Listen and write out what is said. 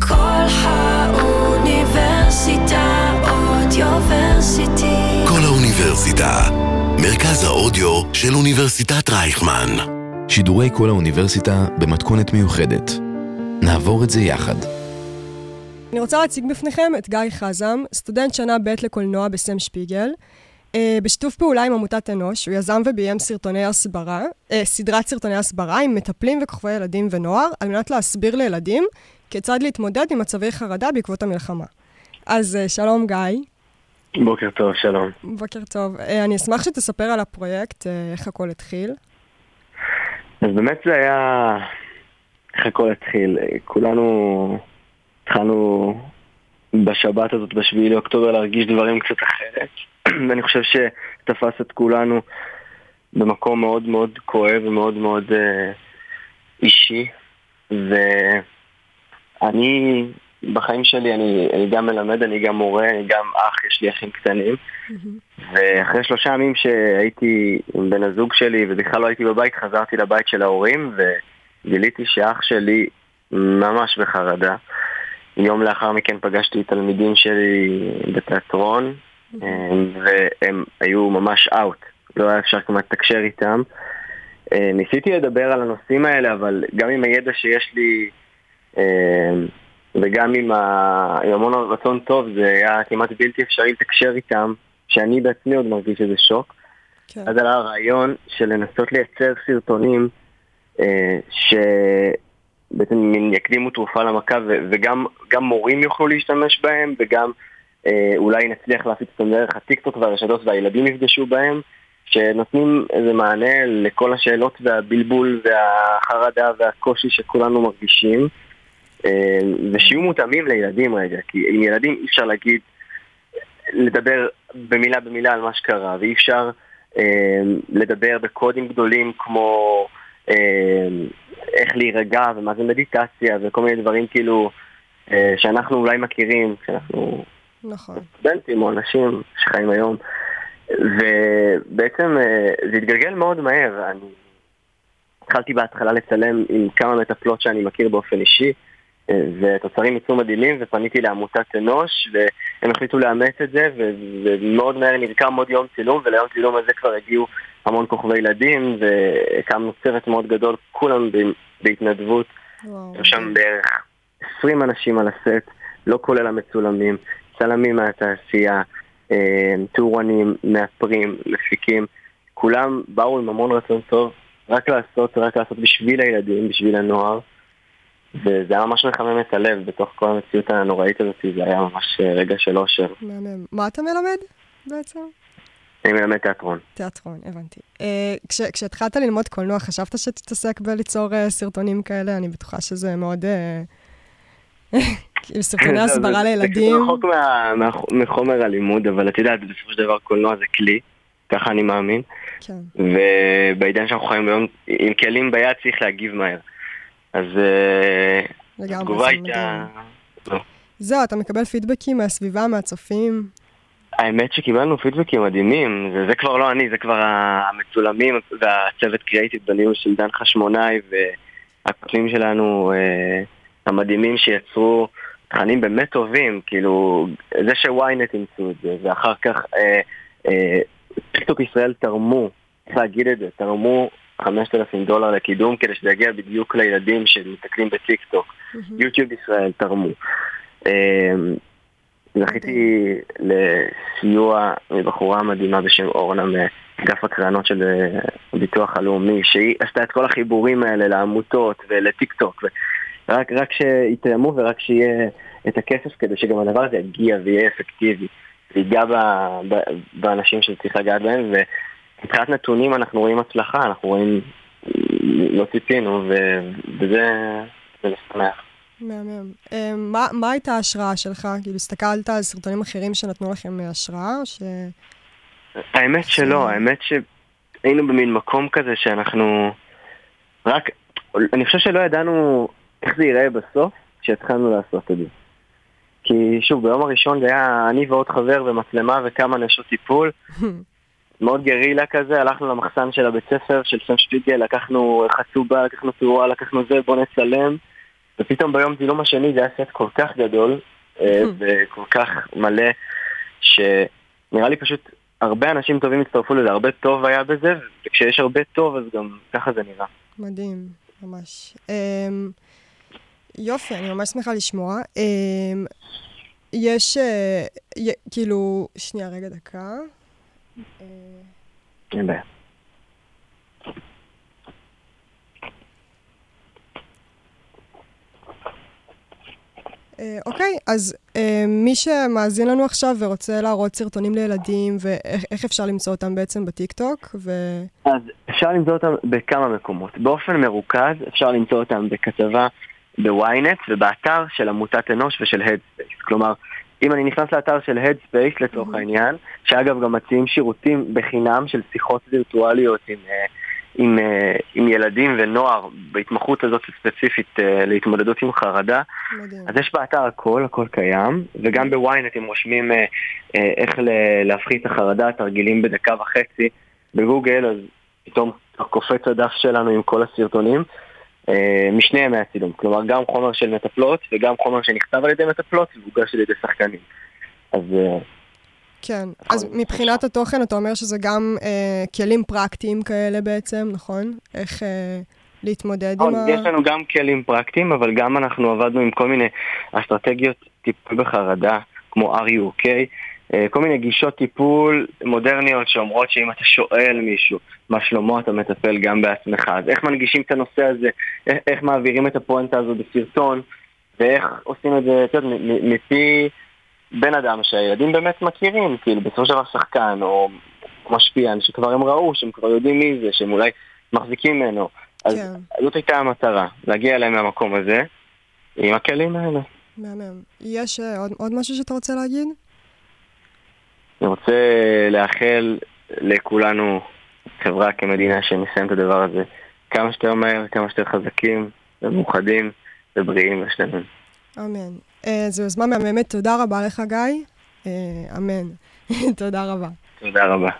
כל האוניברסיטה אודיוורסיטי. כל האוניברסיטה, מרכז האודיו של אוניברסיטת רייכמן. שידורי כל האוניברסיטה במתכונת מיוחדת. נעבור את זה יחד. אני רוצה להציג בפניכם את גיא חזם, סטודנט שנה ב' לקולנוע בסם שפיגל. Uh, בשיתוף פעולה עם עמותת אנוש, הוא יזם וביים סרטוני הסברה, uh, סדרת סרטוני הסברה עם מטפלים וכוכבי ילדים ונוער, על מנת להסביר לילדים כיצד להתמודד עם מצבי חרדה בעקבות המלחמה. אז uh, שלום גיא. בוקר טוב, שלום. בוקר טוב. אני אשמח שתספר על הפרויקט, איך הכל התחיל. אז באמת זה היה... איך הכל התחיל. כולנו התחלנו בשבת הזאת, בשביעי לאוקטובר, להרגיש דברים קצת אחרת. ואני חושב שתפס את כולנו במקום מאוד מאוד כואב ומאוד מאוד אה, אישי. ואני, בחיים שלי, אני, אני גם מלמד, אני גם מורה, אני גם אח, יש לי אחים קטנים. ואחרי שלושה ימים שהייתי עם בן הזוג שלי ובכלל לא הייתי בבית, חזרתי לבית של ההורים וגיליתי שאח שלי ממש בחרדה. יום לאחר מכן פגשתי תלמידים שלי בתיאטרון, והם היו ממש אאוט, לא היה אפשר כמעט לתקשר איתם. אה, ניסיתי לדבר על הנושאים האלה, אבל גם עם הידע שיש לי אה, וגם עם, ה... עם המון רצון טוב, זה היה כמעט בלתי אפשרי לתקשר איתם, שאני בעצמי עוד מרגיש איזה שוק. כן. אז עלה הרעיון של לנסות לייצר סרטונים אה, שבעצם יקדימו תרופה למכה וגם מורים יוכלו להשתמש בהם וגם אולי נצליח להפיץ אותם דרך הטיקטוק והרשתות והילדים יפגשו בהם, שנותנים איזה מענה לכל השאלות והבלבול והחרדה והקושי שכולנו מרגישים, אה, ושיהיו מותאמים לילדים רגע, כי עם ילדים אי אפשר להגיד, לדבר במילה במילה על מה שקרה, ואי אפשר אה, לדבר בקודים גדולים כמו איך להירגע ומה זה מדיטציה וכל מיני דברים כאילו שאנחנו אולי מכירים כשאנחנו נכון. סטודנטים או אנשים שחיים היום. ובעצם אה, זה התגלגל מאוד מהר. אני התחלתי בהתחלה לצלם עם כמה מטפלות שאני מכיר באופן אישי, אה, ותוצרים יצאו מדהימים, ופניתי לעמותת אנוש, והם החליטו לאמץ את זה, ומאוד מהר נרקם עוד יום צילום, וליום צילום הזה כבר הגיעו המון כוכבי ילדים, והקמנו סרט מאוד גדול, כולם בהתנדבות. היו שם בערך 20 אנשים על הסט, לא כולל המצולמים. צלמים מהתעשייה, אה, טורנים, מאפרים, מפיקים, כולם באו עם המון רצון טוב, רק לעשות, רק לעשות בשביל הילדים, בשביל הנוער. וזה היה ממש מחמם את הלב בתוך כל המציאות הנוראית הזאת, זה היה ממש אה, רגע של אושר. מהמם. מה אתה מלמד בעצם? אני מלמד תיאטרון. תיאטרון, הבנתי. אה, כש, כשהתחלת ללמוד קולנוע, חשבת שתתעסק בליצור אה, סרטונים כאלה? אני בטוחה שזה מאוד... אה, סרטוני הסברה לילדים. זה רחוק מחומר הלימוד, אבל את יודעת, בסופו של דבר קולנוע זה כלי, ככה אני מאמין. כן. ובעידן שאנחנו חיים היום, עם כלים ביד צריך להגיב מהר. אז אה, התגובה הייתה... לא. זהו, אתה מקבל פידבקים מהסביבה, מהצופים? האמת שקיבלנו פידבקים מדהימים, זה, זה כבר לא אני, זה כבר המצולמים והצוות קריאייטיב בניהול של דן חשמונאי והכותבים שלנו אה, המדהימים שיצרו תכנים באמת טובים, כאילו, זה ש-ynet אימצו את זה, ואחר כך אה, אה, טיקטוק ישראל תרמו, צריך להגיד את זה, תרמו 5,000 דולר לקידום כדי שזה יגיע בדיוק לילדים שמסתכלים בטיקטוק. יוטיוב ישראל תרמו. אה, זכיתי לסיוע מבחורה מדהימה בשם אורנה מאגף הקרנות של אה, הביטוח הלאומי, שהיא עשתה את כל החיבורים האלה לעמותות ולטיקטוק. רק, רק שיתאמו ורק שיהיה את הכסף כדי שגם הדבר הזה יגיע ויהיה אפקטיבי. ויגע באנשים שצריך לגעת בהם, ומבחינת נתונים אנחנו רואים הצלחה, אנחנו רואים, לא ציפינו, וזה משמח. מהמם. אה, מה, מה הייתה ההשראה שלך? כאילו, הסתכלת על סרטונים אחרים שנתנו לכם השראה, או ש... האמת שלא, האמת שהיינו במין מקום כזה שאנחנו רק... אני חושב שלא ידענו איך זה ייראה בסוף כשהתחלנו לעשות את זה. כי שוב, ביום הראשון זה היה אני ועוד חבר ומצלמה וכמה נשות טיפול. מאוד גרילה כזה, הלכנו למחסן של הבית ספר של סן שפיגל, לקחנו חצובה, לקחנו תאורה, לקחנו זה, בוא נצלם. ופתאום ביום צילום השני זה היה סט כל כך גדול אה, וכל כך מלא, שנראה לי פשוט הרבה אנשים טובים הצטרפו לזה, הרבה טוב היה בזה, וכשיש הרבה טוב אז גם ככה זה נראה. מדהים, ממש. Um, יופי, אני ממש שמחה לשמוע. Um, יש, י, כאילו, שנייה, רגע, דקה. אין בעיה. אה, אוקיי, אז אה, מי שמאזין לנו עכשיו ורוצה להראות סרטונים לילדים, ואיך אפשר למצוא אותם בעצם בטיקטוק? ו... אז אפשר למצוא אותם בכמה מקומות. באופן מרוכז אפשר למצוא אותם בכתבה בוויינט ובאתר של עמותת אנוש ושל Headspace. כלומר, אם אני נכנס לאתר של Headspace לצורך mm-hmm. העניין, שאגב גם מציעים שירותים בחינם של שיחות וירטואליות עם... Uh, עם, אה, עם ילדים ונוער בהתמחות הזאת ספציפית אה, להתמודדות עם חרדה. מדהים. אז יש באתר הכל, הכל קיים, וגם בוויינט הם רושמים אה, איך להפחית את החרדה, תרגילים בדקה וחצי בגוגל, אז פתאום קופץ הדף שלנו עם כל הסרטונים. משני ימי הצילום, כלומר גם חומר של מטפלות וגם חומר שנכתב על ידי מטפלות והוגש על ידי שחקנים. אז כן, אז מבחינת התוכן אתה אומר שזה גם אה, כלים פרקטיים כאלה בעצם, נכון? איך אה, להתמודד עם ה... יש לנו גם כלים פרקטיים, אבל גם אנחנו עבדנו עם כל מיני אסטרטגיות טיפול בחרדה, כמו RUK, אה, כל מיני גישות טיפול מודרניות שאומרות שאם אתה שואל מישהו מה שלמה אתה מטפל גם בעצמך. אז איך מנגישים את הנושא הזה, איך, איך מעבירים את הפואנטה הזו בסרטון, ואיך עושים את זה, את יודעת, מפי... בן אדם שהילדים באמת מכירים, כאילו בסופו של דבר שחקן או משפיען שכבר הם ראו, שהם כבר יודעים מי זה, שהם אולי מחזיקים ממנו. אז כן. זאת הייתה המטרה, להגיע אליהם מהמקום הזה עם הכלים האלה. מהמם. יש uh, עוד, עוד משהו שאתה רוצה להגיד? אני רוצה לאחל לכולנו, חברה כמדינה, שנסיים את הדבר הזה כמה שיותר מהר, כמה שיותר חזקים ומאוחדים ובריאים ושלמים. אמן. אה, זו יוזמה מהממת, תודה רבה לך, גיא. אה, אמן. תודה רבה. תודה רבה.